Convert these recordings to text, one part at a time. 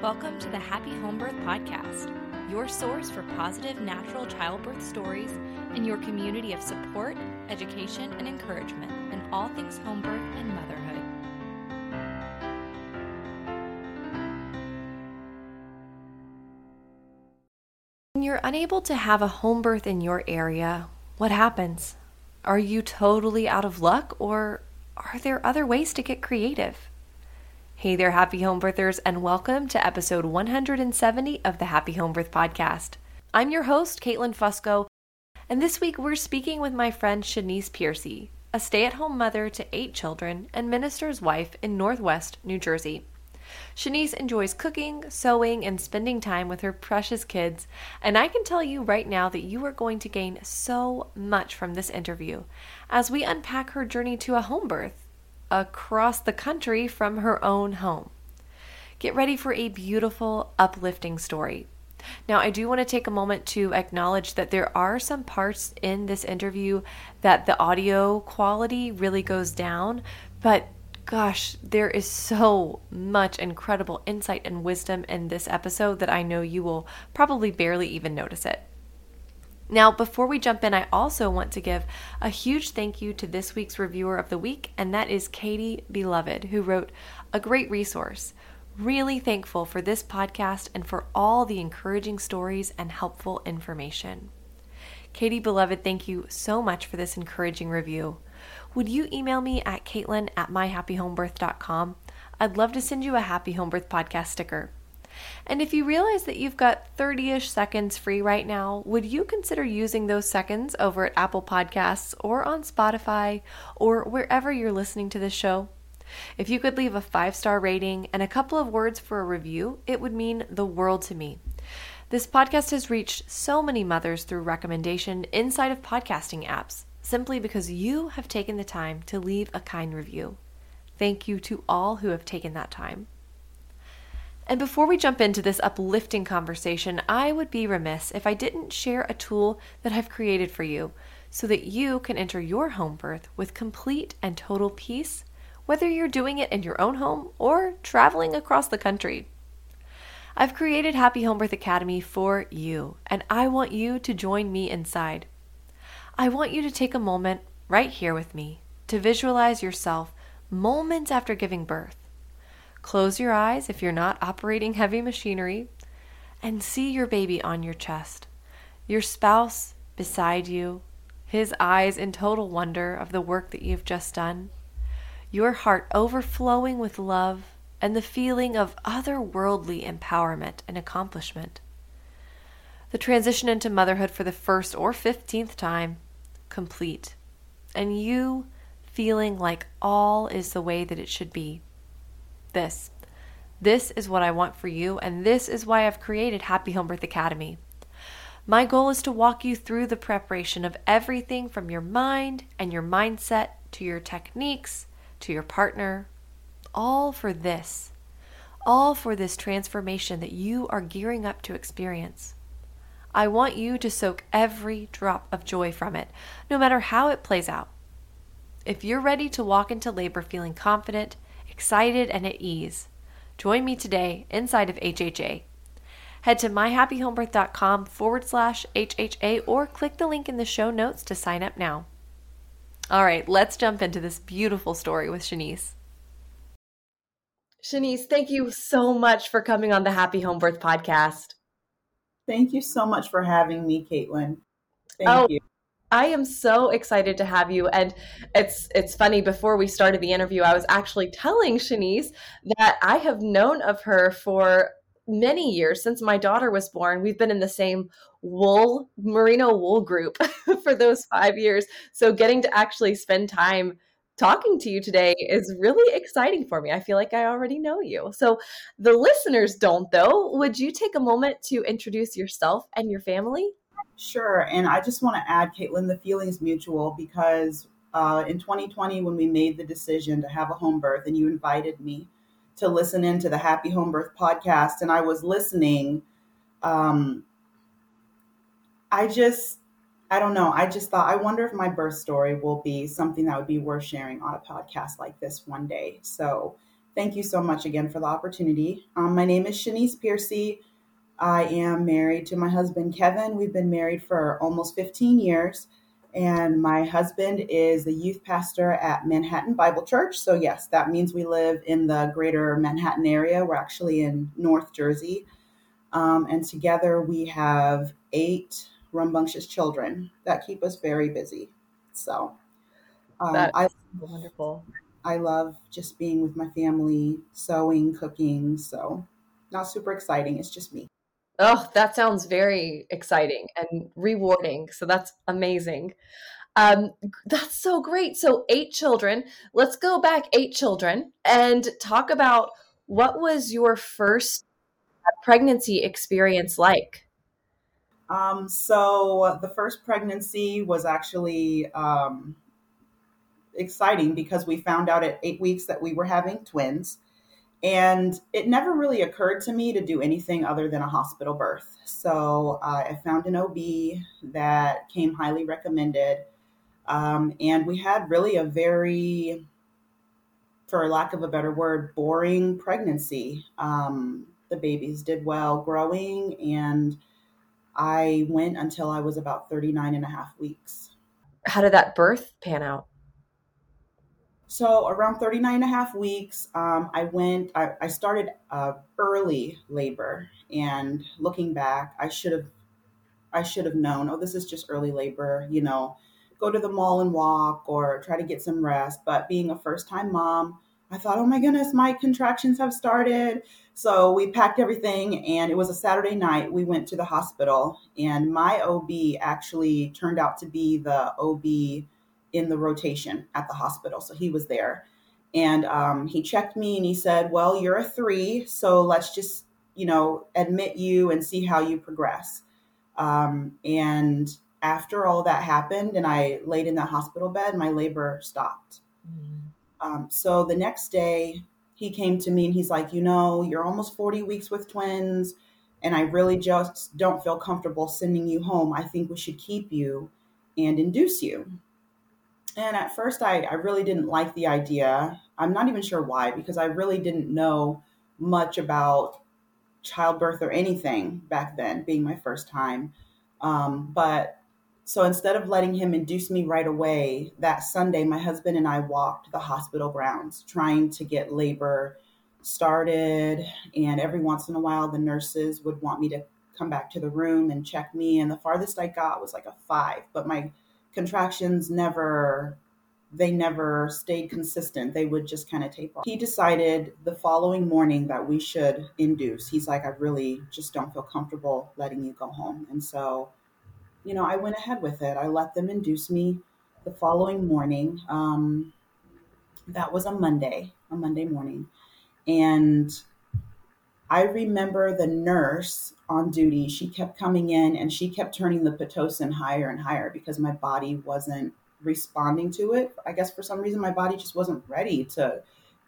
Welcome to the Happy Home Birth Podcast, your source for positive natural childbirth stories and your community of support, education, and encouragement in all things home birth and motherhood. When you're unable to have a home birth in your area, what happens? Are you totally out of luck, or are there other ways to get creative? Hey there, happy home birthers, and welcome to episode 170 of the Happy Home Birth Podcast. I'm your host, Caitlin Fusco, and this week we're speaking with my friend Shanice Piercy, a stay at home mother to eight children and minister's wife in Northwest New Jersey. Shanice enjoys cooking, sewing, and spending time with her precious kids, and I can tell you right now that you are going to gain so much from this interview as we unpack her journey to a home birth across the country from her own home. Get ready for a beautiful, uplifting story. Now, I do want to take a moment to acknowledge that there are some parts in this interview that the audio quality really goes down, but gosh, there is so much incredible insight and wisdom in this episode that I know you will probably barely even notice it. Now, before we jump in, I also want to give a huge thank you to this week's reviewer of the week, and that is Katie Beloved, who wrote a great resource. Really thankful for this podcast and for all the encouraging stories and helpful information. Katie Beloved, thank you so much for this encouraging review. Would you email me at caitlin at myhappyhomebirth.com? I'd love to send you a Happy Home Birth podcast sticker. And if you realize that you've got 30 ish seconds free right now, would you consider using those seconds over at Apple Podcasts or on Spotify or wherever you're listening to this show? If you could leave a five star rating and a couple of words for a review, it would mean the world to me. This podcast has reached so many mothers through recommendation inside of podcasting apps simply because you have taken the time to leave a kind review. Thank you to all who have taken that time. And before we jump into this uplifting conversation, I would be remiss if I didn't share a tool that I've created for you so that you can enter your home birth with complete and total peace, whether you're doing it in your own home or traveling across the country. I've created Happy Home Birth Academy for you, and I want you to join me inside. I want you to take a moment right here with me to visualize yourself moments after giving birth Close your eyes if you're not operating heavy machinery and see your baby on your chest, your spouse beside you, his eyes in total wonder of the work that you've just done, your heart overflowing with love and the feeling of otherworldly empowerment and accomplishment. The transition into motherhood for the first or 15th time complete, and you feeling like all is the way that it should be this. This is what I want for you, and this is why I've created Happy Home Birth Academy. My goal is to walk you through the preparation of everything from your mind and your mindset to your techniques to your partner, all for this, all for this transformation that you are gearing up to experience. I want you to soak every drop of joy from it, no matter how it plays out. If you're ready to walk into labor feeling confident, excited, and at ease. Join me today inside of HHA. Head to myhappyhomebirth.com forward slash HHA or click the link in the show notes to sign up now. All right, let's jump into this beautiful story with Shanice. Shanice, thank you so much for coming on the Happy Home Birth podcast. Thank you so much for having me, Caitlin. Thank oh, you. I am so excited to have you. And it's it's funny, before we started the interview, I was actually telling Shanice that I have known of her for many years since my daughter was born. We've been in the same wool, merino wool group for those five years. So getting to actually spend time talking to you today is really exciting for me. I feel like I already know you. So the listeners don't though. Would you take a moment to introduce yourself and your family? Sure. And I just want to add, Caitlin, the feeling's mutual because uh, in 2020, when we made the decision to have a home birth and you invited me to listen into the Happy Home Birth podcast, and I was listening, um, I just, I don't know. I just thought, I wonder if my birth story will be something that would be worth sharing on a podcast like this one day. So Thank you so much again for the opportunity. Um, my name is Shanice Piercy. I am married to my husband, Kevin. We've been married for almost 15 years. And my husband is the youth pastor at Manhattan Bible Church. So, yes, that means we live in the greater Manhattan area. We're actually in North Jersey. Um, and together we have eight rambunctious children that keep us very busy. So, um, that's I, wonderful. I love just being with my family, sewing, cooking. So, not super exciting. It's just me. Oh, that sounds very exciting and rewarding. So that's amazing. Um, that's so great. So eight children. Let's go back eight children and talk about what was your first pregnancy experience like? Um, so the first pregnancy was actually um, exciting because we found out at eight weeks that we were having twins. And it never really occurred to me to do anything other than a hospital birth. So uh, I found an OB that came highly recommended. Um, and we had really a very, for lack of a better word, boring pregnancy. Um, the babies did well growing, and I went until I was about 39 and a half weeks. How did that birth pan out? So around 39 and a half weeks, um, I went, I, I started uh, early labor and looking back, I should have, I should have known, oh, this is just early labor, you know, go to the mall and walk or try to get some rest. But being a first time mom, I thought, oh my goodness, my contractions have started. So we packed everything and it was a Saturday night. We went to the hospital and my OB actually turned out to be the OB in the rotation at the hospital. So he was there. And um, he checked me and he said, Well, you're a three. So let's just, you know, admit you and see how you progress. Um, and after all that happened and I laid in that hospital bed, my labor stopped. Mm. Um, so the next day, he came to me and he's like, You know, you're almost 40 weeks with twins. And I really just don't feel comfortable sending you home. I think we should keep you and induce you. And at first, I, I really didn't like the idea. I'm not even sure why, because I really didn't know much about childbirth or anything back then, being my first time. Um, but so instead of letting him induce me right away, that Sunday, my husband and I walked the hospital grounds trying to get labor started. And every once in a while, the nurses would want me to come back to the room and check me. And the farthest I got was like a five, but my contractions never they never stayed consistent. They would just kind of taper off. He decided the following morning that we should induce. He's like, I really just don't feel comfortable letting you go home. And so, you know, I went ahead with it. I let them induce me the following morning. Um, that was a Monday, a Monday morning. And I remember the nurse on duty, she kept coming in and she kept turning the Pitocin higher and higher because my body wasn't responding to it. I guess for some reason my body just wasn't ready to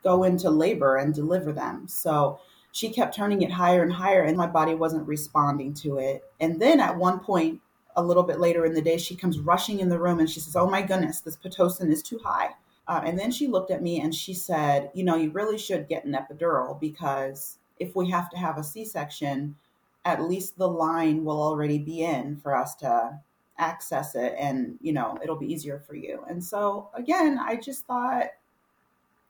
go into labor and deliver them. So she kept turning it higher and higher and my body wasn't responding to it. And then at one point, a little bit later in the day, she comes rushing in the room and she says, Oh my goodness, this Pitocin is too high. Uh, and then she looked at me and she said, You know, you really should get an epidural because if we have to have a C section, at least the line will already be in for us to access it and you know it'll be easier for you. And so again i just thought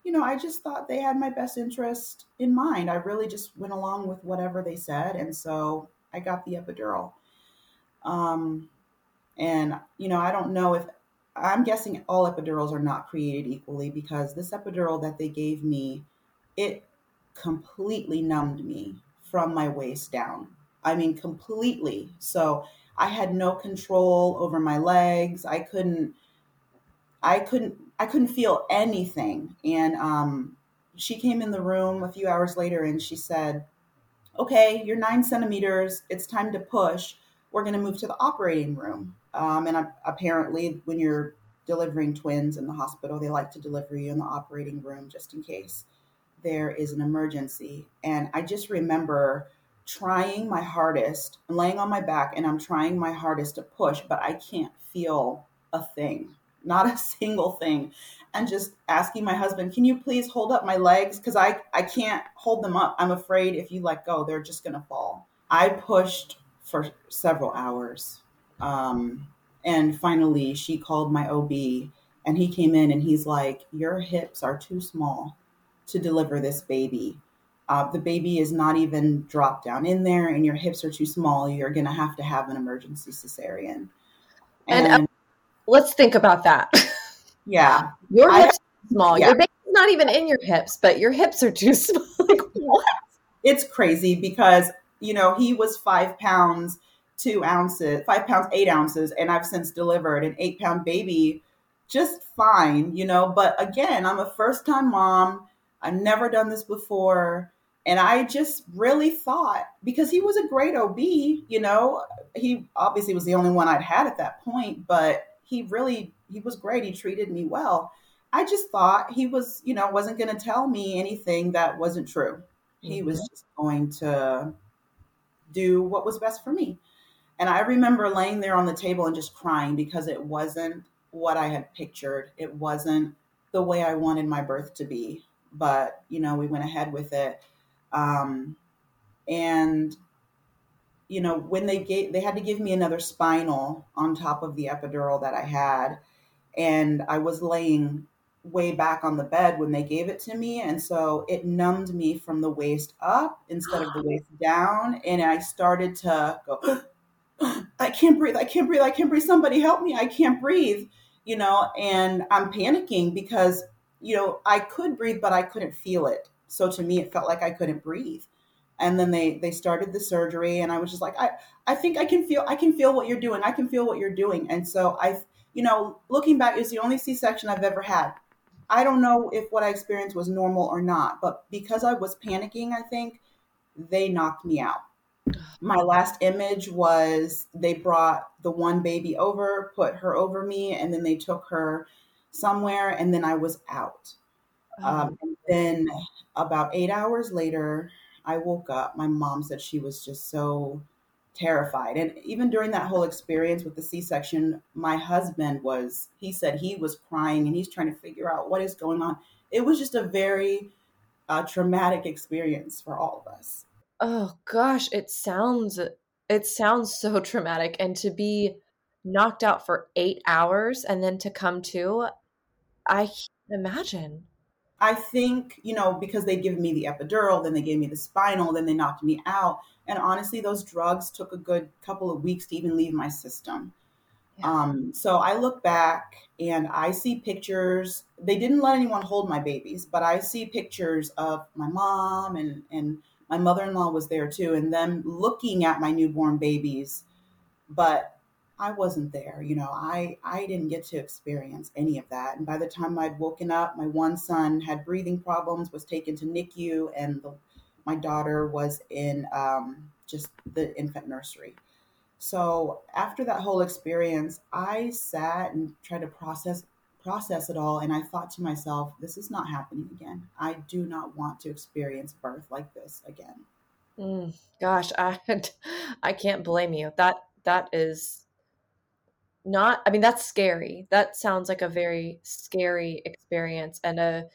you know i just thought they had my best interest in mind. I really just went along with whatever they said and so i got the epidural. Um and you know i don't know if i'm guessing all epidurals are not created equally because this epidural that they gave me it completely numbed me from my waist down. I mean, completely. So I had no control over my legs. I couldn't, I couldn't, I couldn't feel anything. And um, she came in the room a few hours later and she said, "Okay, you're nine centimeters. It's time to push. We're going to move to the operating room." Um, and apparently, when you're delivering twins in the hospital, they like to deliver you in the operating room just in case there is an emergency. And I just remember trying my hardest, laying on my back, and I'm trying my hardest to push, but I can't feel a thing. not a single thing. And just asking my husband, can you please hold up my legs? Because I, I can't hold them up. I'm afraid if you let go, they're just going to fall. I pushed for several hours. Um, and finally, she called my OB and he came in and he's like, Your hips are too small to deliver this baby. Uh, the baby is not even dropped down in there, and your hips are too small. You're going to have to have an emergency cesarean. And, and uh, let's think about that. Yeah. Your hips I, are small. Yeah. Your baby's not even in your hips, but your hips are too small. like, what? It's crazy because, you know, he was five pounds, two ounces, five pounds, eight ounces, and I've since delivered an eight pound baby just fine, you know. But again, I'm a first time mom. I've never done this before. And I just really thought, because he was a great OB, you know, he obviously was the only one I'd had at that point, but he really he was great. He treated me well. I just thought he was, you know, wasn't going to tell me anything that wasn't true. Mm-hmm. He was just going to do what was best for me. And I remember laying there on the table and just crying because it wasn't what I had pictured. It wasn't the way I wanted my birth to be. But, you know, we went ahead with it. Um, and you know, when they gave, they had to give me another spinal on top of the epidural that I had. And I was laying way back on the bed when they gave it to me. And so it numbed me from the waist up instead of the waist down. And I started to go, I can't breathe. I can't breathe. I can't breathe. Somebody help me. I can't breathe, you know, and I'm panicking because, you know, I could breathe, but I couldn't feel it. So to me, it felt like I couldn't breathe. And then they they started the surgery and i was just like i i think i can feel i can feel what you're doing. I can feel what you're doing. And so i you know looking back is the only c-section i've ever had. I don't know if what i experienced was normal or not but because i was panicking i think they knocked me out. My last image was they brought the one baby over put her over me and then they took her somewhere and then i was out um, and then about eight hours later I woke up, my mom said she was just so terrified. And even during that whole experience with the C section, my husband was, he said he was crying and he's trying to figure out what is going on. It was just a very uh, traumatic experience for all of us. Oh gosh, it sounds it sounds so traumatic and to be knocked out for 8 hours and then to come to I can't imagine. I think, you know, because they give me the epidural, then they gave me the spinal, then they knocked me out. And honestly, those drugs took a good couple of weeks to even leave my system. Yeah. Um, so I look back and I see pictures. They didn't let anyone hold my babies, but I see pictures of my mom and, and my mother in law was there too, and them looking at my newborn babies. But I wasn't there. You know, I, I didn't get to experience any of that. And by the time I'd woken up, my one son had breathing problems, was taken to NICU, and the, my daughter was in um, just the infant nursery. So after that whole experience, I sat and tried to process process it all and I thought to myself, this is not happening again. I do not want to experience birth like this again. Mm, gosh, I I can't blame you. That that is not i mean that's scary. That sounds like a very scary experience and a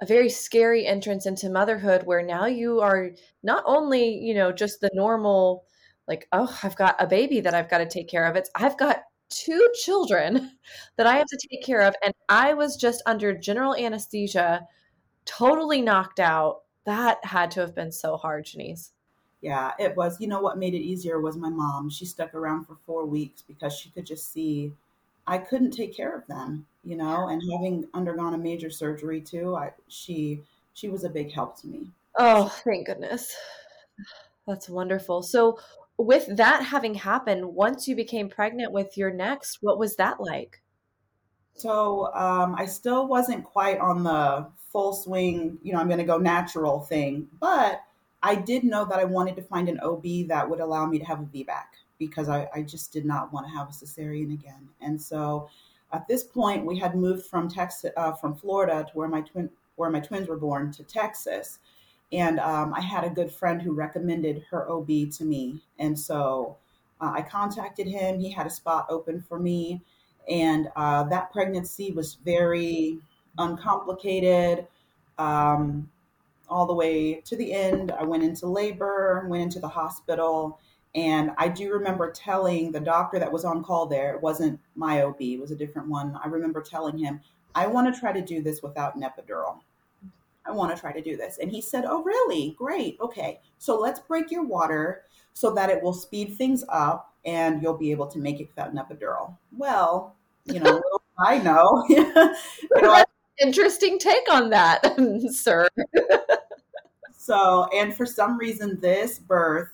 a very scary entrance into motherhood where now you are not only you know just the normal like oh i've got a baby that i've got to take care of. It's i've got two children that i have to take care of and i was just under general anesthesia totally knocked out. That had to have been so hard Shanice yeah, it was. You know what made it easier was my mom. She stuck around for four weeks because she could just see I couldn't take care of them, you know, and having undergone a major surgery too, I she she was a big help to me. Oh, thank goodness. That's wonderful. So with that having happened, once you became pregnant with your next, what was that like? So um, I still wasn't quite on the full swing, you know, I'm going to go natural thing, but I did know that I wanted to find an OB that would allow me to have a VBAC because I, I just did not want to have a cesarean again. And so at this point, we had moved from Texas, uh, from Florida to where my twin, where my twins were born to Texas. And um, I had a good friend who recommended her OB to me. And so uh, I contacted him. He had a spot open for me. And uh, that pregnancy was very uncomplicated. Um, all the way to the end, I went into labor, went into the hospital. And I do remember telling the doctor that was on call there, it wasn't my OB, it was a different one. I remember telling him, I want to try to do this without an epidural. I want to try to do this. And he said, Oh, really? Great. Okay. So let's break your water so that it will speed things up and you'll be able to make it without an epidural. Well, you know, I know. you know Interesting take on that, sir. So, and for some reason, this birth,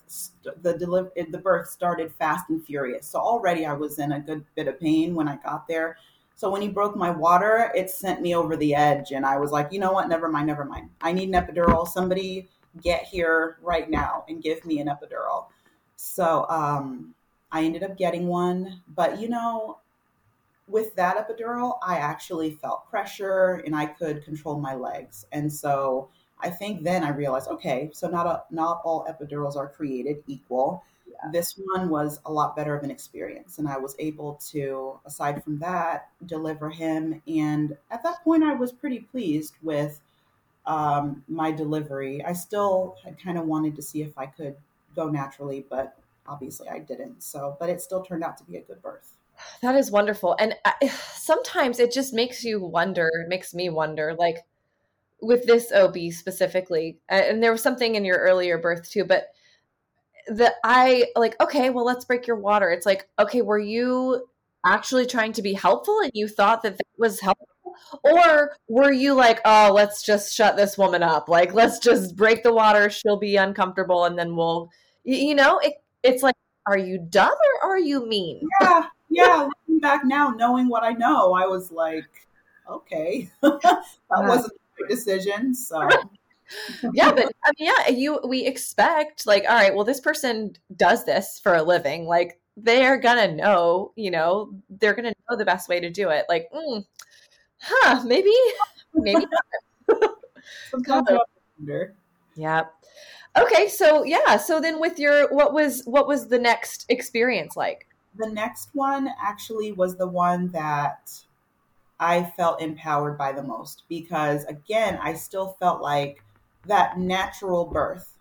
the deliver, the birth started fast and furious. So already I was in a good bit of pain when I got there. So when he broke my water, it sent me over the edge. And I was like, you know what? Never mind, never mind. I need an epidural. Somebody get here right now and give me an epidural. So um, I ended up getting one. But, you know, with that epidural, I actually felt pressure and I could control my legs. And so I think then I realized, okay, so not a, not all epidurals are created equal this one was a lot better of an experience. And I was able to, aside from that, deliver him. And at that point, I was pretty pleased with um, my delivery. I still had kind of wanted to see if I could go naturally, but obviously I didn't. So, but it still turned out to be a good birth. That is wonderful. And I, sometimes it just makes you wonder, it makes me wonder, like with this OB specifically, and there was something in your earlier birth too, but the I like, okay, well, let's break your water. It's like, okay, were you actually trying to be helpful and you thought that that was helpful? Or were you like, oh, let's just shut this woman up? Like, let's just break the water. She'll be uncomfortable and then we'll, you know, it, it's like, are you dumb or are you mean? Yeah. Yeah. Looking back now, knowing what I know, I was like, okay, that wasn't a good decision. So yeah, but I mean, yeah, you we expect like, all right, well, this person does this for a living. Like they're gonna know, you know, they're gonna know the best way to do it. Like, mm, huh, maybe, maybe. yeah. Okay, so yeah, so then with your what was what was the next experience like? The next one actually was the one that I felt empowered by the most because again, I still felt like that natural birth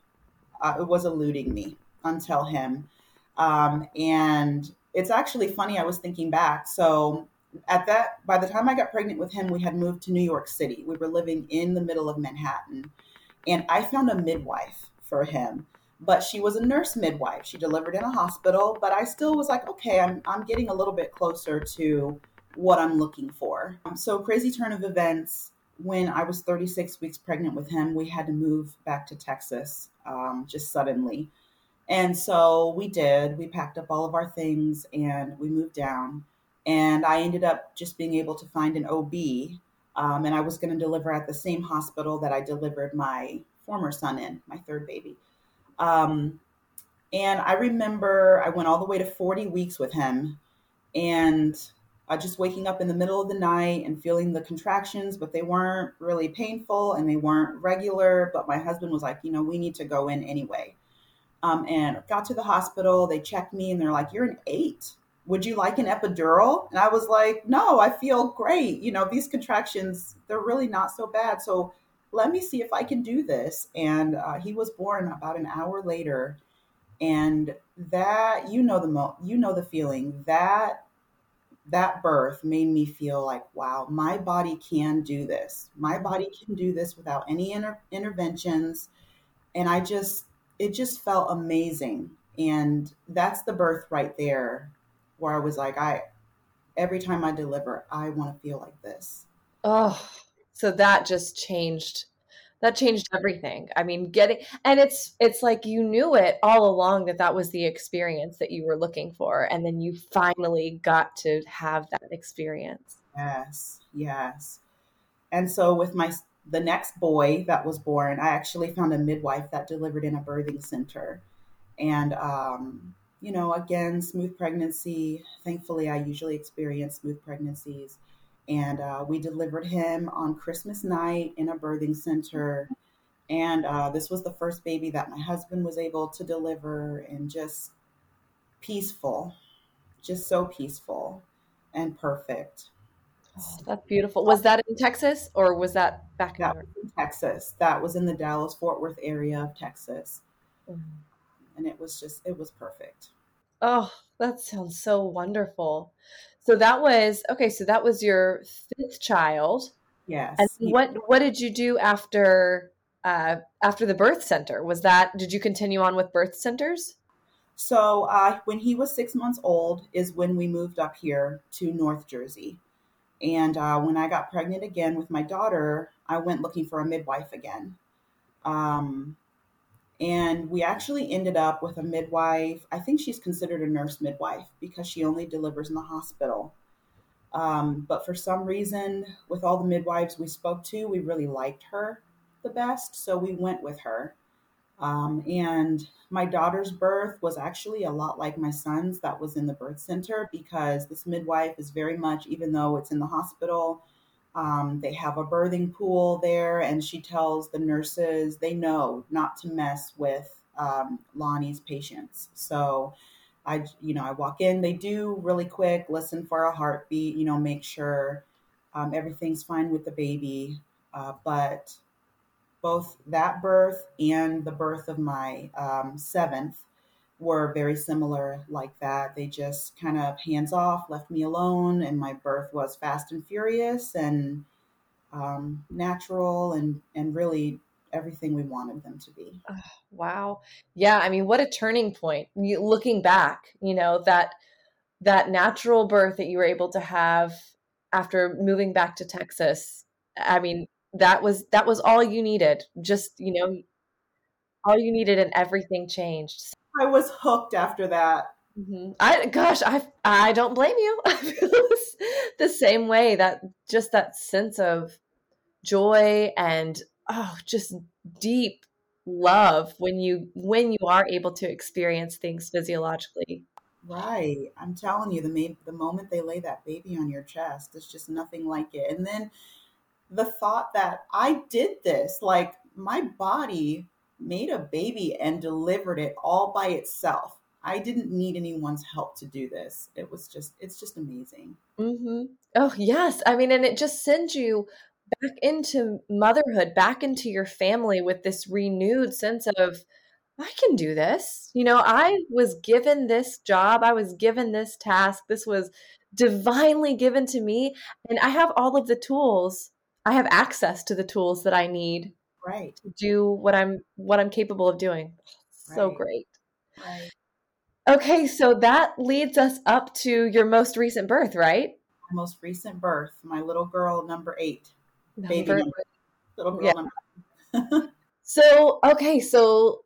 uh, it was eluding me until him. Um, and it's actually funny i was thinking back. So at that by the time i got pregnant with him we had moved to new york city. We were living in the middle of manhattan. And i found a midwife for him but she was a nurse midwife. She delivered in a hospital but i still was like okay i'm, I'm getting a little bit closer to what i'm looking for so crazy turn of events when I was 36 weeks pregnant with him, we had to move back to Texas um, just suddenly. And so we did. We packed up all of our things and we moved down. And I ended up just being able to find an OB. Um, and I was going to deliver at the same hospital that I delivered my former son in, my third baby. Um, and I remember I went all the way to 40 weeks with him. And uh, just waking up in the middle of the night and feeling the contractions, but they weren't really painful and they weren't regular. But my husband was like, you know, we need to go in anyway. Um, and got to the hospital. They checked me and they're like, you're an eight. Would you like an epidural? And I was like, no, I feel great. You know, these contractions, they're really not so bad. So let me see if I can do this. And uh, he was born about an hour later. And that, you know, the mo- you know the feeling that that birth made me feel like, wow, my body can do this. My body can do this without any inter- interventions. And I just, it just felt amazing. And that's the birth right there where I was like, I, every time I deliver, I want to feel like this. Oh, so that just changed that changed everything. I mean getting and it's it's like you knew it all along that that was the experience that you were looking for and then you finally got to have that experience. Yes yes. And so with my the next boy that was born i actually found a midwife that delivered in a birthing center. And um, you know again smooth pregnancy. Thankfully i usually experience smooth pregnancies and uh, we delivered him on Christmas night in a birthing center. And uh, this was the first baby that my husband was able to deliver, and just peaceful, just so peaceful. and perfect. Oh, that's beautiful. Was that in Texas or was that back in, that was in Texas? That was in the Dallas Fort Worth area of Texas. Mm-hmm. And it was just, it was perfect. Oh, that sounds so wonderful. So that was okay. So that was your fifth child. Yes. And what what did you do after uh, after the birth center? Was that did you continue on with birth centers? So uh, when he was six months old is when we moved up here to North Jersey. And uh, when I got pregnant again with my daughter, I went looking for a midwife again. Um, and we actually ended up with a midwife. I think she's considered a nurse midwife because she only delivers in the hospital. Um, but for some reason, with all the midwives we spoke to, we really liked her the best. So we went with her. Um, and my daughter's birth was actually a lot like my son's that was in the birth center because this midwife is very much, even though it's in the hospital, um, they have a birthing pool there, and she tells the nurses they know not to mess with um, Lonnie's patients. So I, you know, I walk in, they do really quick, listen for a heartbeat, you know, make sure um, everything's fine with the baby. Uh, but both that birth and the birth of my um, seventh were very similar like that. They just kind of hands off, left me alone, and my birth was fast and furious and um, natural and and really everything we wanted them to be. Oh, wow. Yeah, I mean, what a turning point. Looking back, you know, that that natural birth that you were able to have after moving back to Texas. I mean, that was that was all you needed. Just, you know, all you needed and everything changed. I was hooked after that. Mm-hmm. I gosh, I I don't blame you. I feel the same way. That just that sense of joy and oh, just deep love when you when you are able to experience things physiologically. Right. I'm telling you, the the moment they lay that baby on your chest, there's just nothing like it. And then the thought that I did this, like my body made a baby and delivered it all by itself. I didn't need anyone's help to do this. It was just, it's just amazing. Mm-hmm. Oh, yes. I mean, and it just sends you back into motherhood, back into your family with this renewed sense of, I can do this. You know, I was given this job, I was given this task. This was divinely given to me, and I have all of the tools. I have access to the tools that I need right. do what i'm what i'm capable of doing. So right. great. Right. okay so that leads us up to your most recent birth right? My most recent birth my little girl number eight number baby number, little girl yeah. number so okay so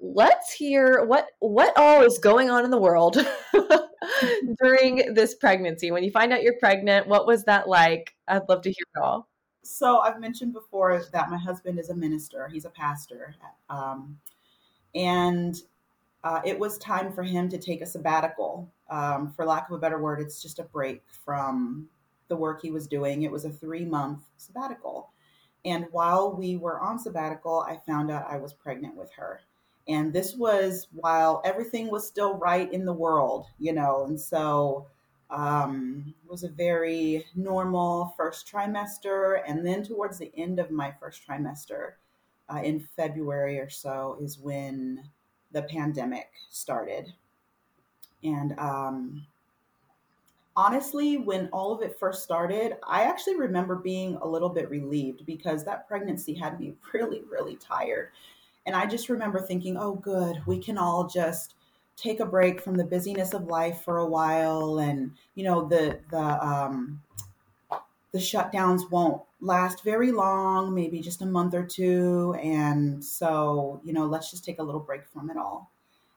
let's hear what what all is going on in the world during this pregnancy. When you find out you're pregnant what was that like? I'd love to hear it all so I've mentioned before that my husband is a minister. He's a pastor, um, and uh, it was time for him to take a sabbatical. Um, for lack of a better word, it's just a break from the work he was doing. It was a three month sabbatical. And while we were on sabbatical, I found out I was pregnant with her. And this was while everything was still right in the world, you know. And so um, was a very normal first trimester. And then towards the end of my first trimester, uh, in February or so, is when the pandemic started. And um, honestly, when all of it first started, I actually remember being a little bit relieved because that pregnancy had me really, really tired. And I just remember thinking, oh, good, we can all just take a break from the busyness of life for a while and you know the the um the shutdowns won't last very long maybe just a month or two. And so you know let's just take a little break from it all.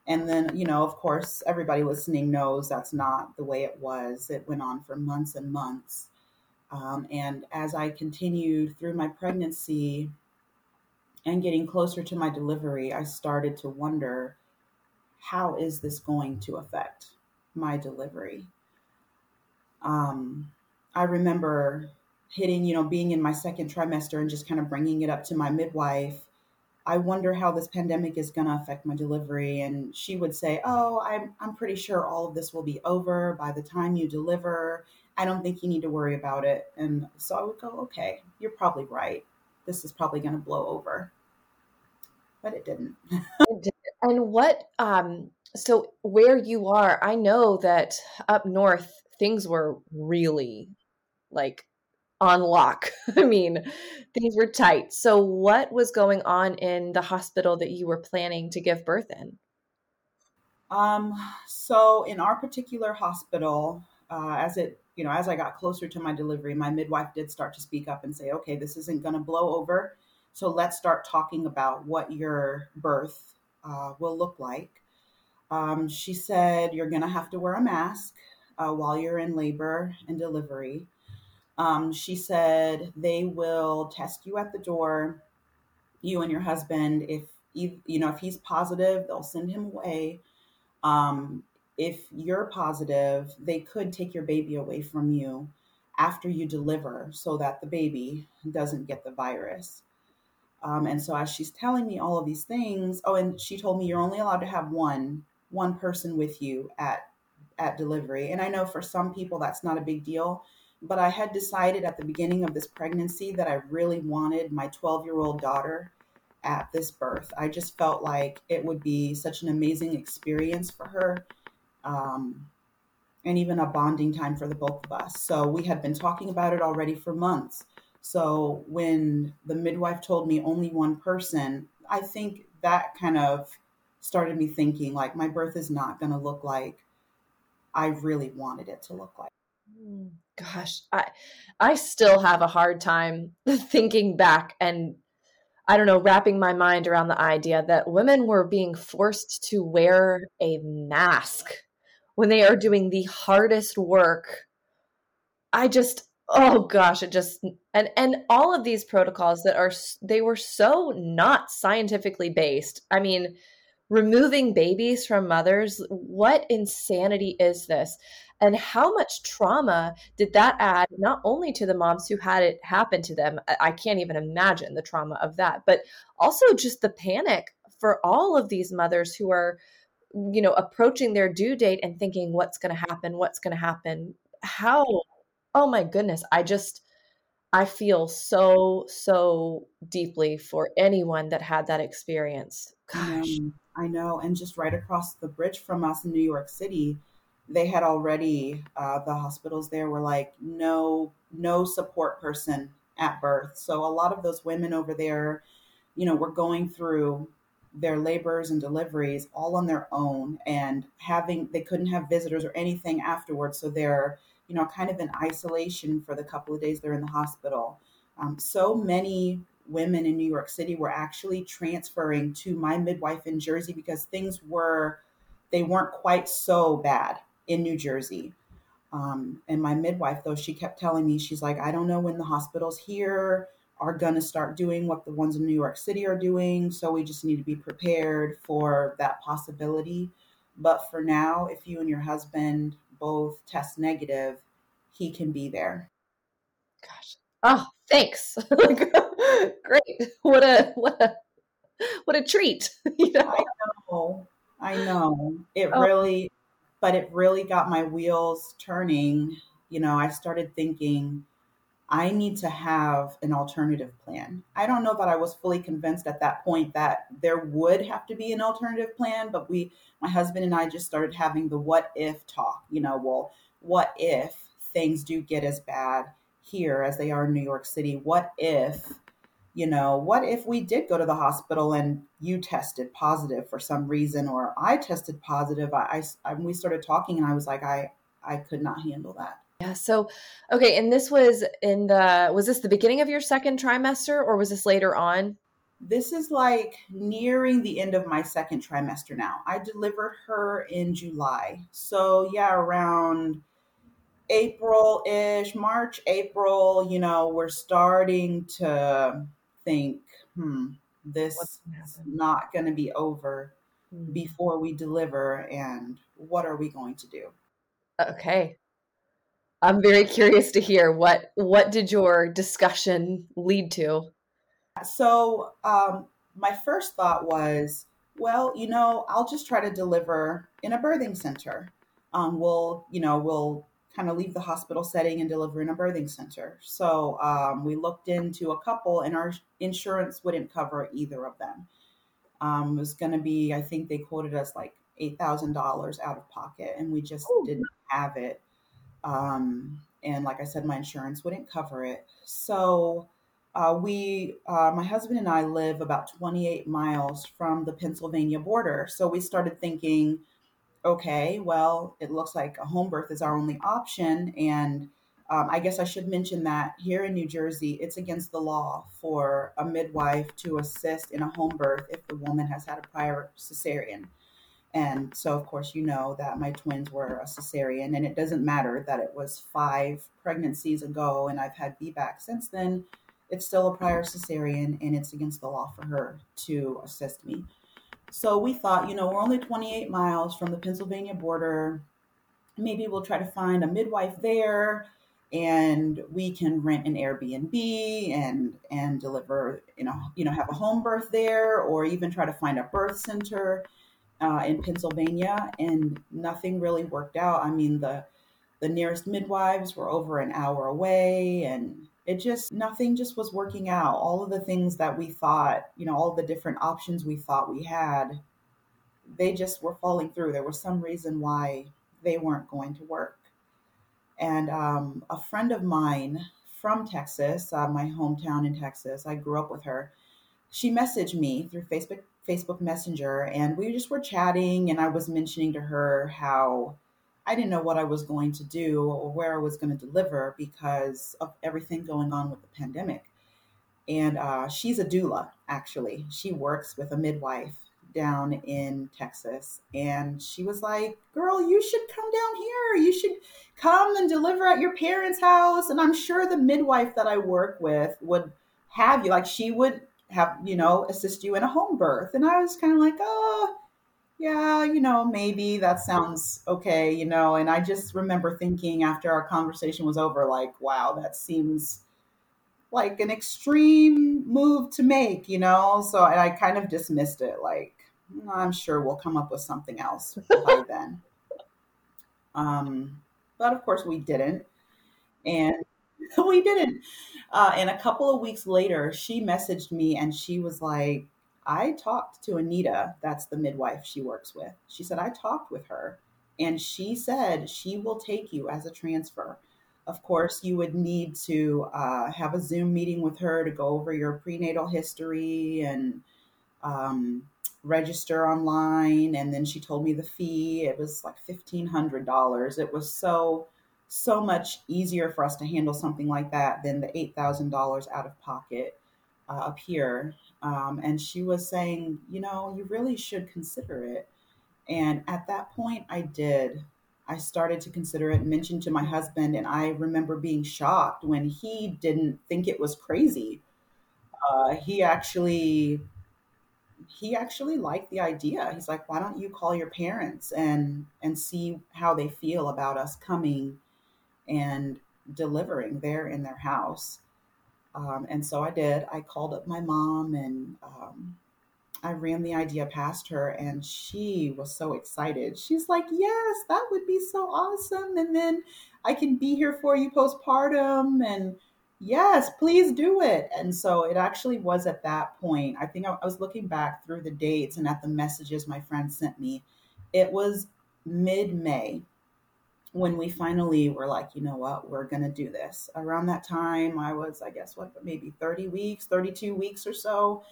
And then you know of course everybody listening knows that's not the way it was. It went on for months and months. Um, and as i continued through my pregnancy and getting closer to my delivery i started to wonder how is this going to affect my delivery? Um, I remember hitting, you know, being in my second trimester and just kind of bringing it up to my midwife. I wonder how this pandemic is going to affect my delivery. And she would say, Oh, I'm, I'm pretty sure all of this will be over by the time you deliver. I don't think you need to worry about it. And so I would go, okay, you're probably right. This is probably going to blow over. But it didn't. and what, um, so where you are, I know that up north, things were really like on lock. I mean, things were tight. So, what was going on in the hospital that you were planning to give birth in? Um, so, in our particular hospital, uh, as it you know, as I got closer to my delivery, my midwife did start to speak up and say, "Okay, this isn't going to blow over, so let's start talking about what your birth uh, will look like." Um, she said, "You're going to have to wear a mask uh, while you're in labor and delivery." Um, she said they will test you at the door, you and your husband. If you, know if he's positive, they'll send him away. Um, if you're positive, they could take your baby away from you after you deliver, so that the baby doesn't get the virus. Um, and so as she's telling me all of these things, oh, and she told me you're only allowed to have one one person with you at at delivery. And I know for some people that's not a big deal but I had decided at the beginning of this pregnancy that I really wanted my 12 year old daughter at this birth. I just felt like it would be such an amazing experience for her um, and even a bonding time for the both of us. So we had been talking about it already for months. So when the midwife told me only one person, I think that kind of started me thinking like my birth is not going to look like I really wanted it to look like. Mm, gosh, I I still have a hard time thinking back and I don't know, wrapping my mind around the idea that women were being forced to wear a mask when they are doing the hardest work. I just oh gosh, it just and and all of these protocols that are they were so not scientifically based. I mean, removing babies from mothers, what insanity is this? and how much trauma did that add not only to the moms who had it happen to them i can't even imagine the trauma of that but also just the panic for all of these mothers who are you know approaching their due date and thinking what's going to happen what's going to happen how oh my goodness i just i feel so so deeply for anyone that had that experience gosh. I know and just right across the bridge from us in new york city they had already uh, the hospitals there were like no no support person at birth. So a lot of those women over there you know were going through their labors and deliveries all on their own and having they couldn't have visitors or anything afterwards so they're you know kind of in isolation for the couple of days they're in the hospital um, so many women in new york city were actually transferring to my midwife in jersey because things were they weren't quite so bad in New Jersey. Um, and my midwife, though, she kept telling me, she's like, I don't know when the hospitals here are going to start doing what the ones in New York City are doing. So we just need to be prepared for that possibility. But for now, if you and your husband both test negative, he can be there. Gosh. Oh, thanks. Great. What a what a what a treat. you know? I know. I know. It oh. really but it really got my wheels turning. You know, I started thinking, I need to have an alternative plan. I don't know that I was fully convinced at that point that there would have to be an alternative plan, but we, my husband and I just started having the what if talk. You know, well, what if things do get as bad here as they are in New York City? What if you know, what if we did go to the hospital and you tested positive for some reason, or I tested positive? I, I we started talking, and I was like, I, I could not handle that. Yeah. So, okay, and this was in the was this the beginning of your second trimester, or was this later on? This is like nearing the end of my second trimester now. I delivered her in July, so yeah, around April ish, March, April. You know, we're starting to think, hmm, this is not going to be over mm-hmm. before we deliver, and what are we going to do? Okay. I'm very curious to hear what what did your discussion lead to? So, um, my first thought was, well, you know, I'll just try to deliver in a birthing center. Um, we'll, you know, we'll kind of leave the hospital setting and deliver in a birthing center. So um, we looked into a couple, and our insurance wouldn't cover either of them. Um, it was going to be, I think they quoted us like eight thousand dollars out of pocket, and we just Ooh. didn't have it. Um, and like I said, my insurance wouldn't cover it. So uh, we, uh, my husband and I, live about 28 miles from the Pennsylvania border. So we started thinking okay, well, it looks like a home birth is our only option. And um, I guess I should mention that here in New Jersey, it's against the law for a midwife to assist in a home birth if the woman has had a prior cesarean. And so, of course, you know that my twins were a cesarean, and it doesn't matter that it was five pregnancies ago and I've had VBAC since then. It's still a prior cesarean, and it's against the law for her to assist me. So we thought, you know, we're only 28 miles from the Pennsylvania border. Maybe we'll try to find a midwife there and we can rent an Airbnb and and deliver, you know, you know, have a home birth there or even try to find a birth center uh, in Pennsylvania and nothing really worked out. I mean, the the nearest midwives were over an hour away and it just nothing just was working out. All of the things that we thought you know all the different options we thought we had they just were falling through. There was some reason why they weren't going to work. And um, a friend of mine from texas uh, my hometown in texas i grew up with her she messaged me through facebook facebook messenger and we just were chatting and i was mentioning to her how I didn't know what I was going to do or where I was going to deliver because of everything going on with the pandemic. And uh, she's a doula, actually. She works with a midwife down in Texas. And she was like, Girl, you should come down here. You should come and deliver at your parents' house. And I'm sure the midwife that I work with would have you, like, she would have, you know, assist you in a home birth. And I was kind of like, Oh, yeah, you know, maybe that sounds okay, you know. And I just remember thinking after our conversation was over, like, wow, that seems like an extreme move to make, you know? So and I kind of dismissed it, like, I'm sure we'll come up with something else by then. Um, but of course, we didn't. And we didn't. Uh, and a couple of weeks later, she messaged me and she was like, I talked to Anita, that's the midwife she works with. She said, I talked with her and she said she will take you as a transfer. Of course, you would need to uh, have a Zoom meeting with her to go over your prenatal history and um, register online. And then she told me the fee. It was like $1,500. It was so, so much easier for us to handle something like that than the $8,000 out of pocket uh, up here. Um, and she was saying, you know, you really should consider it. And at that point, I did. I started to consider it, mentioned to my husband, and I remember being shocked when he didn't think it was crazy. Uh, he actually he actually liked the idea. He's like, "Why don't you call your parents and and see how they feel about us coming and delivering there in their house?" Um, and so I did. I called up my mom and um, I ran the idea past her, and she was so excited. She's like, Yes, that would be so awesome. And then I can be here for you postpartum. And yes, please do it. And so it actually was at that point. I think I, I was looking back through the dates and at the messages my friend sent me. It was mid May when we finally were like, you know what, we're going to do this. Around that time, I was, I guess, what, maybe 30 weeks, 32 weeks or so.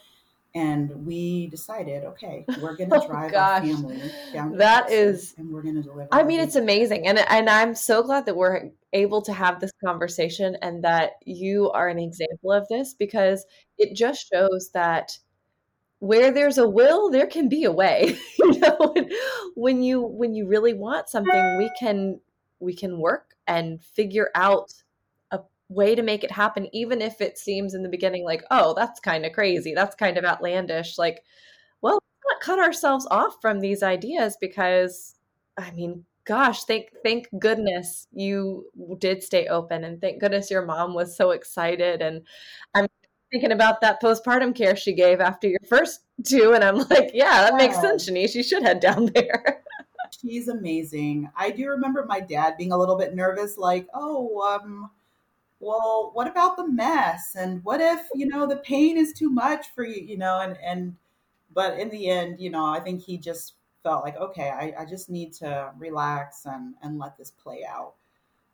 And we decided, okay, we're going to oh, drive oh, our family down. That is, and we're going to deliver. I mean, it's amazing, and and I'm so glad that we're able to have this conversation, and that you are an example of this because it just shows that where there's a will there can be a way you know when you when you really want something we can we can work and figure out a way to make it happen even if it seems in the beginning like oh that's kind of crazy that's kind of outlandish like well not cut ourselves off from these ideas because i mean gosh thank thank goodness you did stay open and thank goodness your mom was so excited and i'm thinking about that postpartum care she gave after your first two and i'm like yeah that makes sense shanice you should head down there she's amazing. I do remember my dad being a little bit nervous, like, oh, um, well, what about the mess? And what if, you know, the pain is too much for you, you know, and, and, but in the end, you know, I think he just felt like, okay, I, I just need to relax and, and let this play out.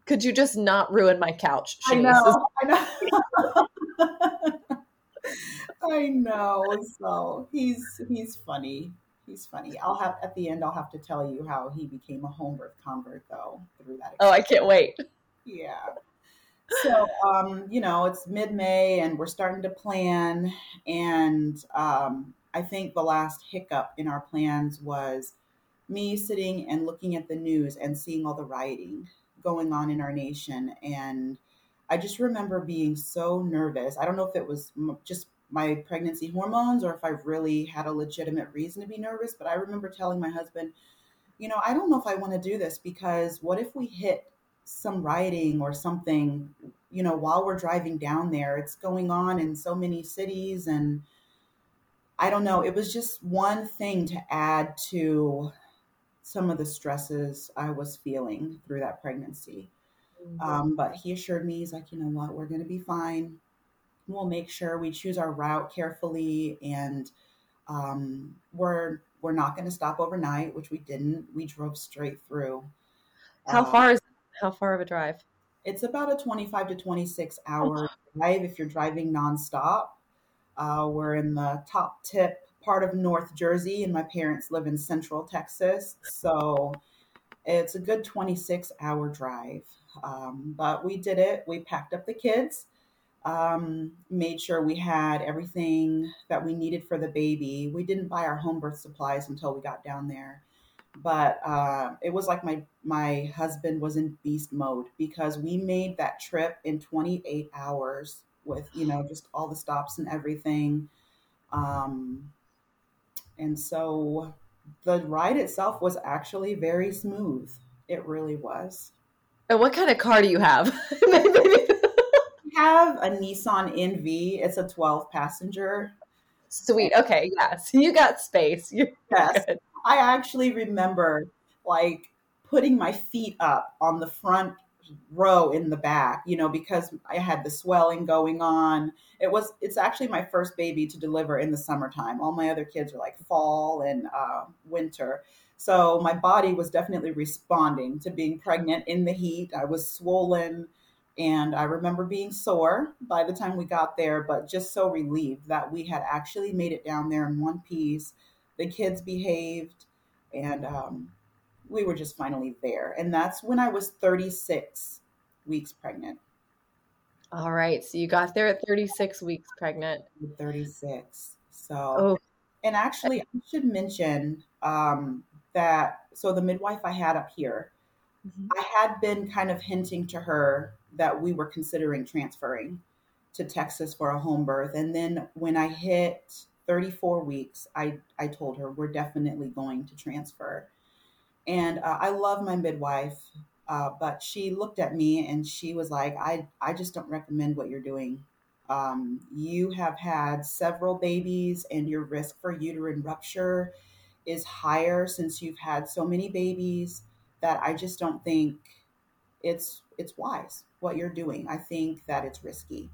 Could you just not ruin my couch? I know. I know. I know. So he's he's funny. He's funny. I'll have at the end. I'll have to tell you how he became a home birth convert, though. Through that. Experience. Oh, I can't wait. Yeah. So, um, you know, it's mid May and we're starting to plan. And um, I think the last hiccup in our plans was me sitting and looking at the news and seeing all the rioting going on in our nation. And I just remember being so nervous. I don't know if it was just my pregnancy hormones or if I really had a legitimate reason to be nervous, but I remember telling my husband, you know, I don't know if I want to do this because what if we hit some rioting or something, you know, while we're driving down there? It's going on in so many cities and I don't know. It was just one thing to add to some of the stresses I was feeling through that pregnancy. Mm-hmm. Um, but he assured me, he's like, you know what, we're going to be fine we'll make sure we choose our route carefully and um, we're we're not going to stop overnight which we didn't. We drove straight through. How uh, far is how far of a drive? It's about a 25 to 26 hour oh. drive if you're driving nonstop. Uh, we're in the top tip part of north jersey and my parents live in central texas so it's a good 26 hour drive. Um, but we did it. We packed up the kids um, made sure we had everything that we needed for the baby. We didn't buy our home birth supplies until we got down there, but uh, it was like my my husband was in beast mode because we made that trip in 28 hours with you know just all the stops and everything. Um, and so the ride itself was actually very smooth. It really was. And what kind of car do you have? have a Nissan NV. It's a 12 passenger. Sweet. Okay. Yes. You got space. You're yes. Good. I actually remember like putting my feet up on the front row in the back, you know, because I had the swelling going on. It was, it's actually my first baby to deliver in the summertime. All my other kids are like fall and uh, winter. So my body was definitely responding to being pregnant in the heat. I was swollen. And I remember being sore by the time we got there, but just so relieved that we had actually made it down there in one piece. The kids behaved, and um, we were just finally there. And that's when I was 36 weeks pregnant. All right. So you got there at 36 weeks pregnant. 36. So, oh. and actually, I should mention um, that so the midwife I had up here, mm-hmm. I had been kind of hinting to her that we were considering transferring to Texas for a home birth. And then when I hit 34 weeks, I, I told her we're definitely going to transfer. And uh, I love my midwife, uh, but she looked at me and she was like, I, I just don't recommend what you're doing. Um, you have had several babies, and your risk for uterine rupture is higher since you've had so many babies that I just don't think it's it's wise what you're doing. I think that it's risky.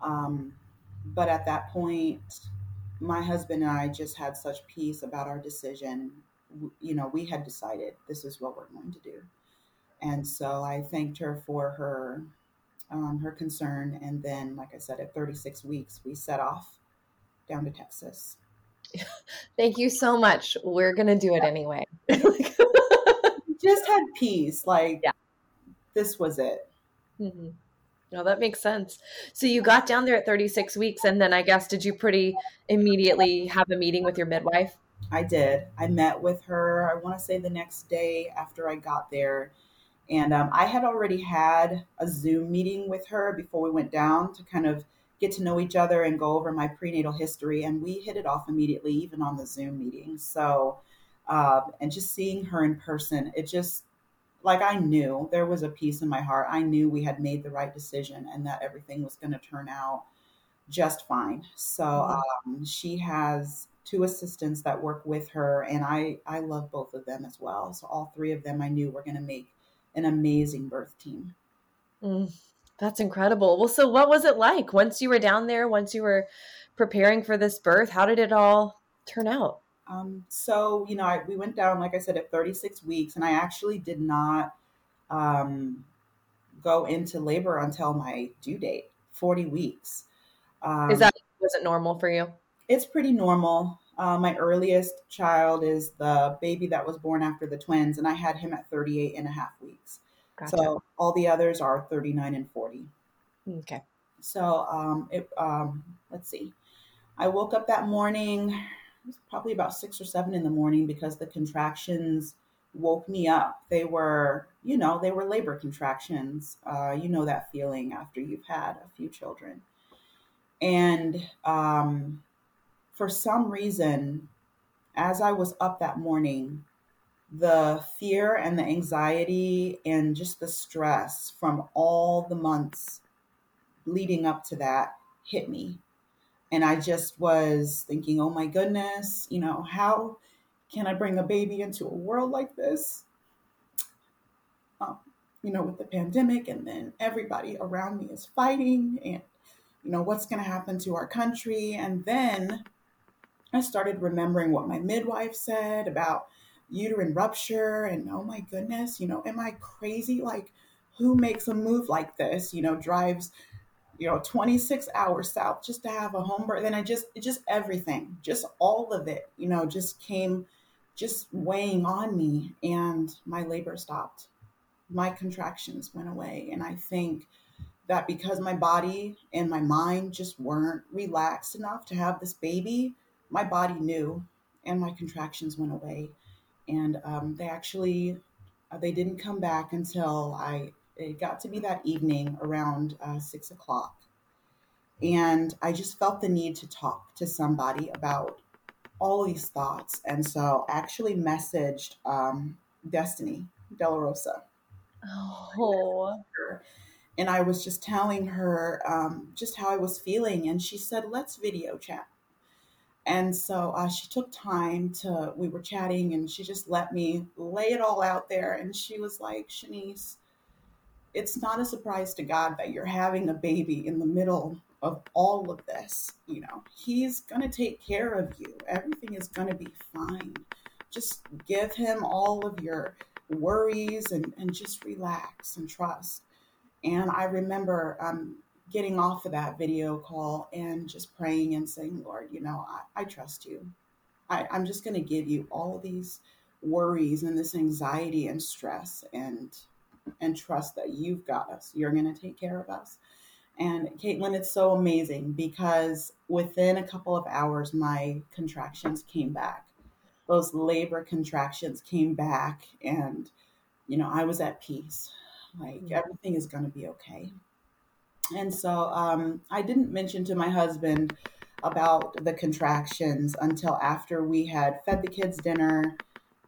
Um, but at that point, my husband and I just had such peace about our decision. You know, we had decided this is what we're going to do. And so I thanked her for her um, her concern. And then, like I said, at 36 weeks, we set off down to Texas. Thank you so much. We're going to do it anyway. just had peace. Like, yeah. this was it. Mm-hmm. No, that makes sense. So you got down there at 36 weeks, and then I guess did you pretty immediately have a meeting with your midwife? I did. I met with her. I want to say the next day after I got there, and um, I had already had a Zoom meeting with her before we went down to kind of get to know each other and go over my prenatal history, and we hit it off immediately, even on the Zoom meeting. So, uh, and just seeing her in person, it just like I knew there was a peace in my heart. I knew we had made the right decision and that everything was going to turn out just fine. So mm-hmm. um, she has two assistants that work with her, and I I love both of them as well. So all three of them I knew were going to make an amazing birth team. Mm, that's incredible. Well, so what was it like once you were down there? Once you were preparing for this birth, how did it all turn out? Um, so you know, I, we went down, like I said, at 36 weeks, and I actually did not um, go into labor until my due date, 40 weeks. Um, Is that was it normal for you? It's pretty normal. Uh, my earliest child is the baby that was born after the twins, and I had him at 38 and a half weeks. Gotcha. So all the others are 39 and 40. Okay. So um, it, um, let's see. I woke up that morning, was probably about six or seven in the morning because the contractions woke me up. They were, you know, they were labor contractions. Uh, you know that feeling after you've had a few children. And um, for some reason, as I was up that morning, the fear and the anxiety and just the stress from all the months leading up to that hit me. And I just was thinking, oh my goodness, you know, how can I bring a baby into a world like this? Um, you know, with the pandemic, and then everybody around me is fighting, and you know, what's going to happen to our country? And then I started remembering what my midwife said about uterine rupture, and oh my goodness, you know, am I crazy? Like, who makes a move like this? You know, drives you know 26 hours south just to have a home birth. And i just just everything just all of it you know just came just weighing on me and my labor stopped. My contractions went away. And i think that because my body and my mind just weren't relaxed enough to have this baby my body knew and my contractions went away. And um, they actually uh, they didn't come back until i it got to be that evening around uh, six o'clock and i just felt the need to talk to somebody about all these thoughts. And so I actually messaged um, Destiny Della Rosa. Oh. And I was just telling her um, just how I was feeling. And she said, let's video chat. And so uh, she took time to, we were chatting and she just let me lay it all out there. And she was like, Shanice, it's not a surprise to God that you're having a baby in the middle of all of this. You know, he's going to take care of you. Everything is going to be fine. Just give him all of your worries and, and just relax and trust. And I remember um, getting off of that video call and just praying and saying, Lord, you know, I, I trust you. I, I'm just going to give you all these worries and this anxiety and stress and and trust that you've got us. You're going to take care of us. And Caitlin, it's so amazing because within a couple of hours, my contractions came back. Those labor contractions came back, and you know, I was at peace. Like mm-hmm. everything is going to be okay. And so um, I didn't mention to my husband about the contractions until after we had fed the kids dinner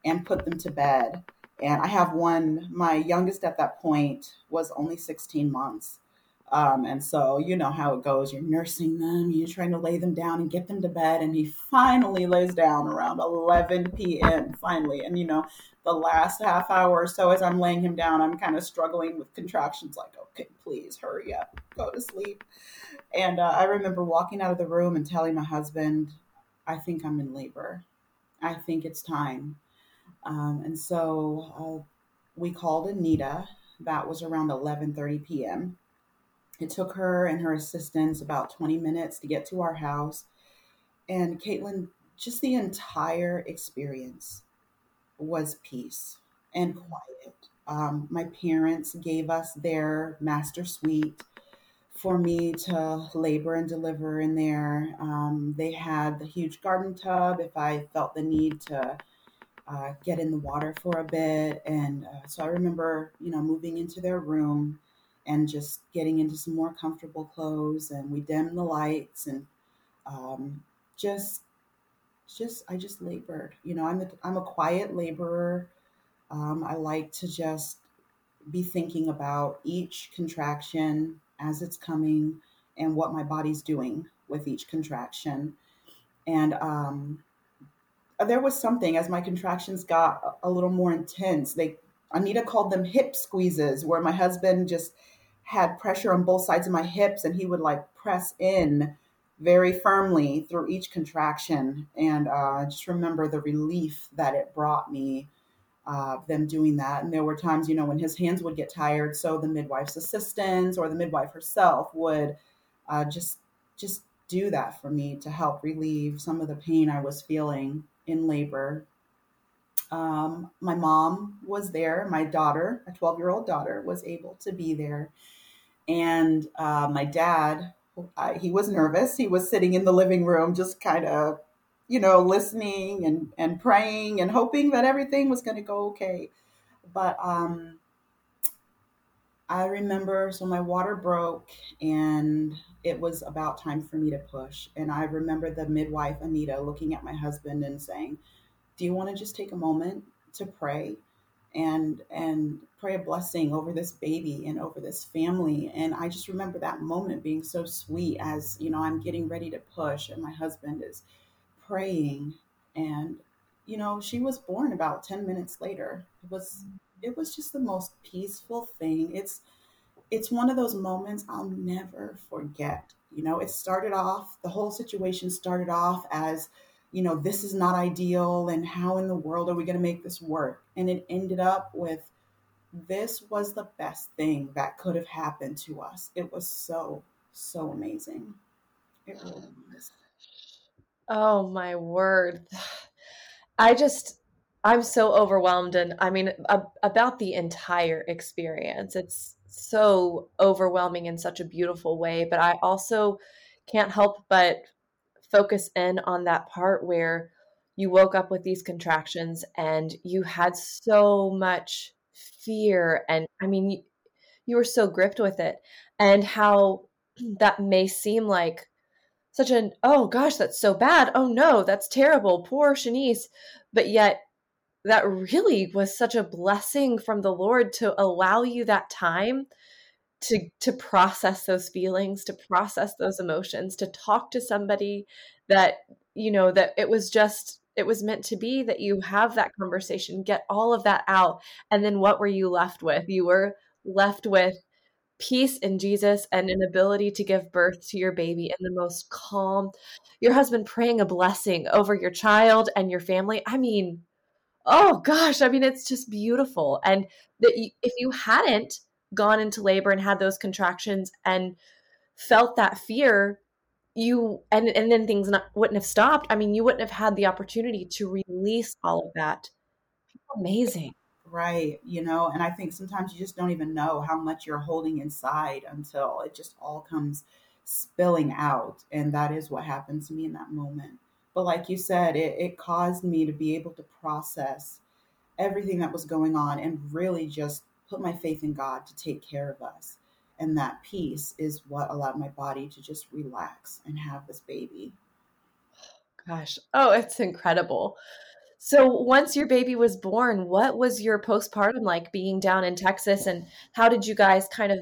and put them to bed. And I have one, my youngest at that point was only 16 months. Um, and so you know how it goes. You're nursing them, you're trying to lay them down and get them to bed. And he finally lays down around 11 p.m. finally. And you know, the last half hour or so as I'm laying him down, I'm kind of struggling with contractions like, okay, please hurry up, go to sleep. And uh, I remember walking out of the room and telling my husband, I think I'm in labor. I think it's time. Um, and so uh, we called Anita. That was around 11:30 p.m it took her and her assistants about 20 minutes to get to our house. And Caitlin, just the entire experience was peace and quiet. Um, my parents gave us their master suite for me to labor and deliver in there. Um, they had the huge garden tub if I felt the need to uh, get in the water for a bit. And uh, so I remember, you know, moving into their room and just getting into some more comfortable clothes and we dimmed the lights and um, just just I just labored. You know, I'm a, I'm a quiet laborer. Um, I like to just be thinking about each contraction as it's coming and what my body's doing with each contraction. And um, there was something as my contractions got a little more intense. They Anita called them hip squeezes, where my husband just had pressure on both sides of my hips and he would like press in very firmly through each contraction. And uh, I just remember the relief that it brought me, uh, them doing that. And there were times, you know, when his hands would get tired, so the midwife's assistants or the midwife herself would uh, just just do that for me to help relieve some of the pain I was feeling in labor. Um, my mom was there. My daughter, a 12 year old daughter, was able to be there. And uh, my dad, uh, he was nervous. He was sitting in the living room, just kind of, you know, listening and, and praying and hoping that everything was going to go okay. But um, I remember, so my water broke and it was about time for me to push. And I remember the midwife, Anita, looking at my husband and saying, Do you want to just take a moment to pray? and and pray a blessing over this baby and over this family and i just remember that moment being so sweet as you know i'm getting ready to push and my husband is praying and you know she was born about 10 minutes later it was it was just the most peaceful thing it's it's one of those moments i'll never forget you know it started off the whole situation started off as you know, this is not ideal and how in the world are we going to make this work? And it ended up with this was the best thing that could have happened to us. It was so, so amazing. It really was. Oh my word. I just, I'm so overwhelmed. And I mean, about the entire experience. It's so overwhelming in such a beautiful way. But I also can't help but focus in on that part where you woke up with these contractions and you had so much fear and i mean you, you were so gripped with it and how that may seem like such an oh gosh that's so bad oh no that's terrible poor shanice but yet that really was such a blessing from the lord to allow you that time to to process those feelings to process those emotions to talk to somebody that you know that it was just it was meant to be that you have that conversation get all of that out. And then what were you left with? You were left with peace in Jesus and an ability to give birth to your baby in the most calm. Your husband praying a blessing over your child and your family. I mean oh gosh i mean it's just beautiful. And that if you hadn't gone into labor and had those contractions and felt that fear you and and then things not, wouldn't have stopped i mean you wouldn't have had the opportunity to release all of that. Amazing. Right you know and i think sometimes you just don't even know how much you're holding inside until it just all comes spilling out and that is what happened to me in that moment but like you said it, it caused me to be able to process everything that was going on and really just put my faith in God to take care of us. And that peace is what allowed my body to just relax and have this baby. Gosh, oh, it's incredible. So, once your baby was born, what was your postpartum like being down in Texas? And how did you guys kind of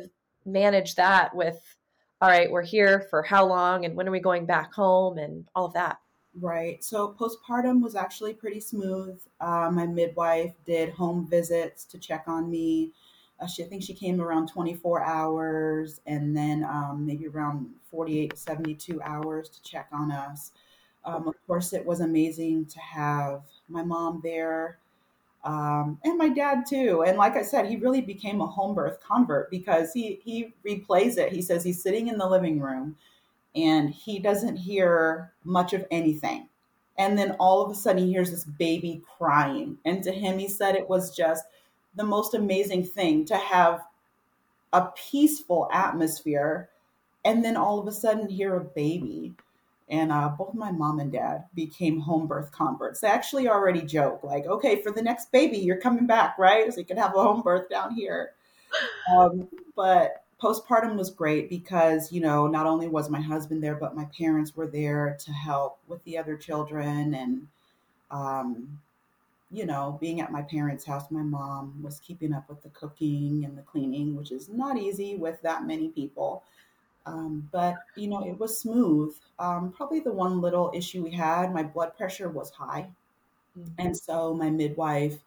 manage that with, all right, we're here for how long and when are we going back home and all of that? Right. So postpartum was actually pretty smooth. Uh, my midwife did home visits to check on me. Uh, she, I think she came around 24 hours and then um, maybe around 48 to 72 hours to check on us. Um, of course, it was amazing to have my mom there um, and my dad too. And like I said, he really became a home birth convert because he, he replays it. He says he's sitting in the living room and he doesn't hear much of anything. And then all of a sudden, he hears this baby crying. And to him, he said it was just the most amazing thing to have a peaceful atmosphere and then all of a sudden hear a baby. And uh, both my mom and dad became home birth converts. They actually already joke, like, okay, for the next baby, you're coming back, right? So you can have a home birth down here. Um, but postpartum was great because you know not only was my husband there but my parents were there to help with the other children and um, you know being at my parents house my mom was keeping up with the cooking and the cleaning which is not easy with that many people Um, but you know, it was smooth. Um, probably the one little issue we had, my blood pressure was high, mm-hmm. and so my midwife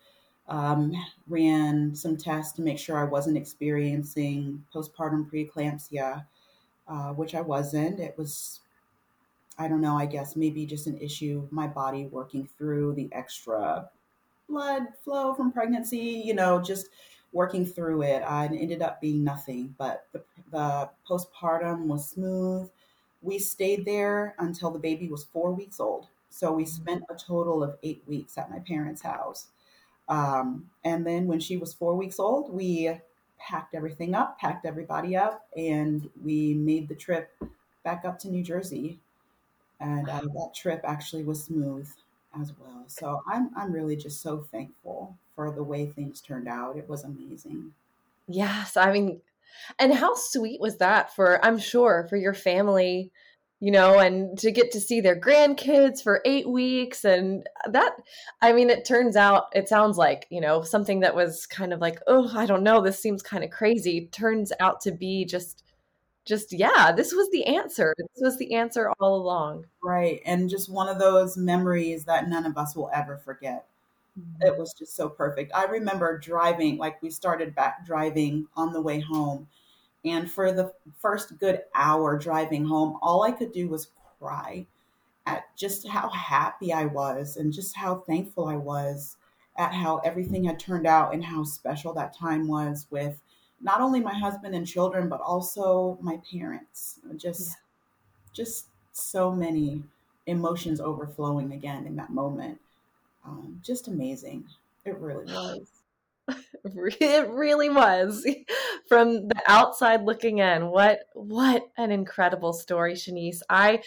um, ran some tests to make sure I wasn't experiencing postpartum preeclampsia, uh, which I wasn't. It was, I don't know, I guess maybe just an issue my body working through the extra blood flow from pregnancy, you know, just working through it. I ended up being nothing, but the, the postpartum was smooth. We stayed there until the baby was four weeks old. So we spent a total of eight weeks at my parents' house. Um, and then when she was four weeks old, we packed everything up, packed everybody up, and we made the trip back up to New Jersey. And uh, that trip actually was smooth as well. So I'm I'm really just so thankful for the way things turned out. It was amazing. Yes, I mean, and how sweet was that for I'm sure for your family you know, and to get to see their grandkids for eight weeks. And that, I mean, it turns out, it sounds like, you know, something that was kind of like, oh, I don't know, this seems kind of crazy, turns out to be just, just, yeah, this was the answer. This was the answer all along. Right. And just one of those memories that none of us will ever forget. Mm-hmm. It was just so perfect. I remember driving, like we started back driving on the way home and for the first good hour driving home, all I could do was cry at just how happy I was and just how thankful I was at how everything had turned out and how special that time was with not only my husband and children but also my parents. Just yeah. just so many emotions overflowing again in that moment. Um, just amazing. It really was. It really was from the outside looking in what what an incredible story shanice. I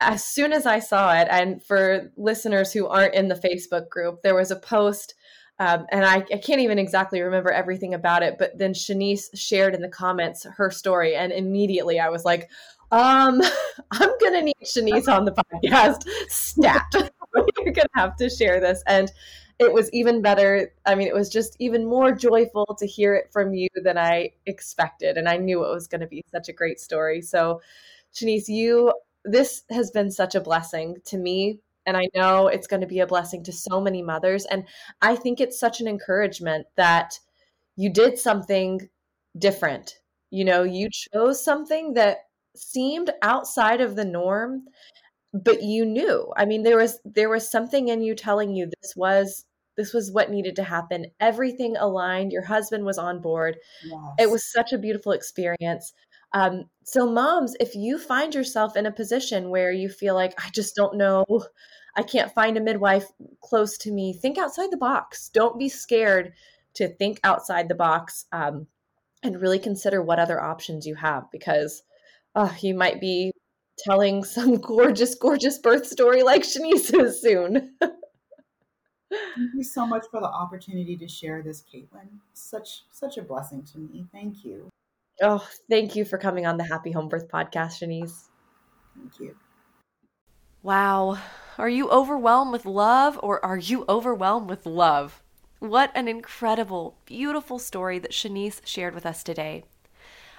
as soon as i saw it and for listeners who aren't in the facebook group there was a post um, and I, I can't even exactly remember everything about it but then shanice shared in the comments her story and immediately i was like um i'm gonna need shanice on the podcast. Stat. You're gonna have to share this. And it was even better. I mean, it was just even more joyful to hear it from you than I expected. And I knew it was going to be such a great story. So, Shanice, you, this has been such a blessing to me. And I know it's going to be a blessing to so many mothers. And I think it's such an encouragement that you did something different. You know, you chose something that seemed outside of the norm but you knew i mean there was there was something in you telling you this was this was what needed to happen. Everything aligned. Your husband was on board. Yes. it was such a beautiful experience. Um, so moms if you find yourself in a position where you feel like i just don't know. I can't find a midwife close to me think outside the box. Don't be scared to think outside the box um, and really consider what other options you have because uh, you might be telling some gorgeous, gorgeous birth story like Shanice's soon. Thank you so much for the opportunity to share this, Caitlin. Such such a blessing to me. Thank you. Oh, thank you for coming on the Happy Home Birth podcast, Shanice. Thank you. Wow. Are you overwhelmed with love or are you overwhelmed with love? What an incredible, beautiful story that Shanice shared with us today.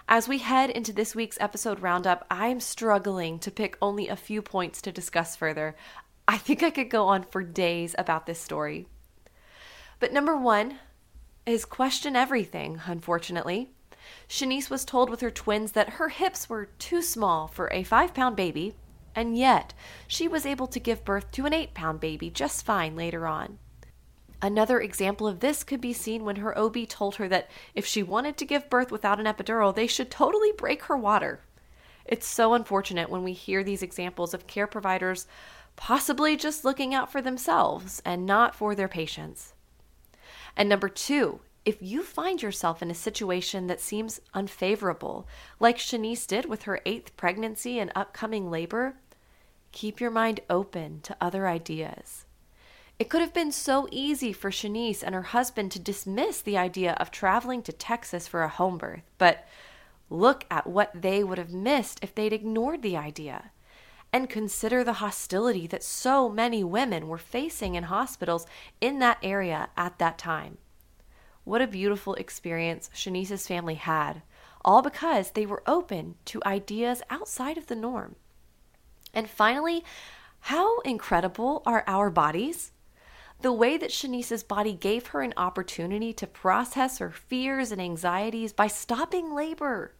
As we head into this week's episode roundup, I'm struggling to pick only a few points to discuss further. I think I could go on for days about this story. But number one is question everything, unfortunately. Shanice was told with her twins that her hips were too small for a five pound baby, and yet she was able to give birth to an eight pound baby just fine later on. Another example of this could be seen when her OB told her that if she wanted to give birth without an epidural, they should totally break her water. It's so unfortunate when we hear these examples of care providers possibly just looking out for themselves and not for their patients. And number two, if you find yourself in a situation that seems unfavorable, like Shanice did with her eighth pregnancy and upcoming labor, keep your mind open to other ideas. It could have been so easy for Shanice and her husband to dismiss the idea of traveling to Texas for a home birth, but look at what they would have missed if they'd ignored the idea. And consider the hostility that so many women were facing in hospitals in that area at that time. What a beautiful experience Shanice's family had, all because they were open to ideas outside of the norm. And finally, how incredible are our bodies? The way that Shanice's body gave her an opportunity to process her fears and anxieties by stopping labor.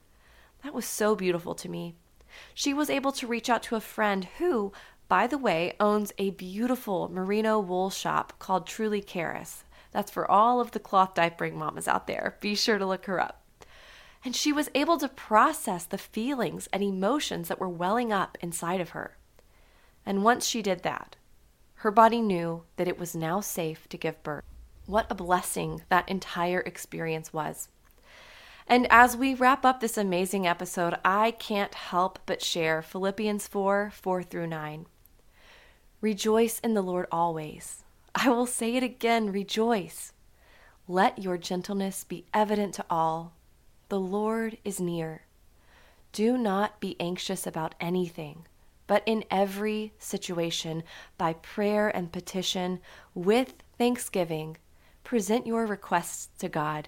That was so beautiful to me. She was able to reach out to a friend who, by the way, owns a beautiful merino wool shop called Truly Caris. That's for all of the cloth diapering mamas out there. Be sure to look her up. And she was able to process the feelings and emotions that were welling up inside of her. And once she did that, her body knew that it was now safe to give birth. What a blessing that entire experience was. And as we wrap up this amazing episode, I can't help but share Philippians 4 4 through 9. Rejoice in the Lord always. I will say it again rejoice. Let your gentleness be evident to all. The Lord is near. Do not be anxious about anything, but in every situation, by prayer and petition, with thanksgiving, present your requests to God.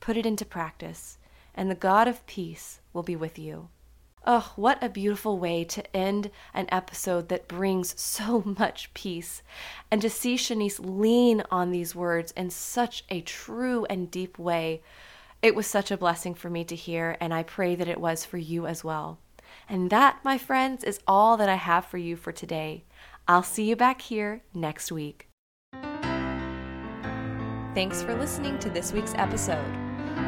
put it into practice, and the God of peace will be with you. Oh, what a beautiful way to end an episode that brings so much peace. And to see Shanice lean on these words in such a true and deep way. It was such a blessing for me to hear, and I pray that it was for you as well. And that, my friends, is all that I have for you for today. I'll see you back here next week. Thanks for listening to this week's episode.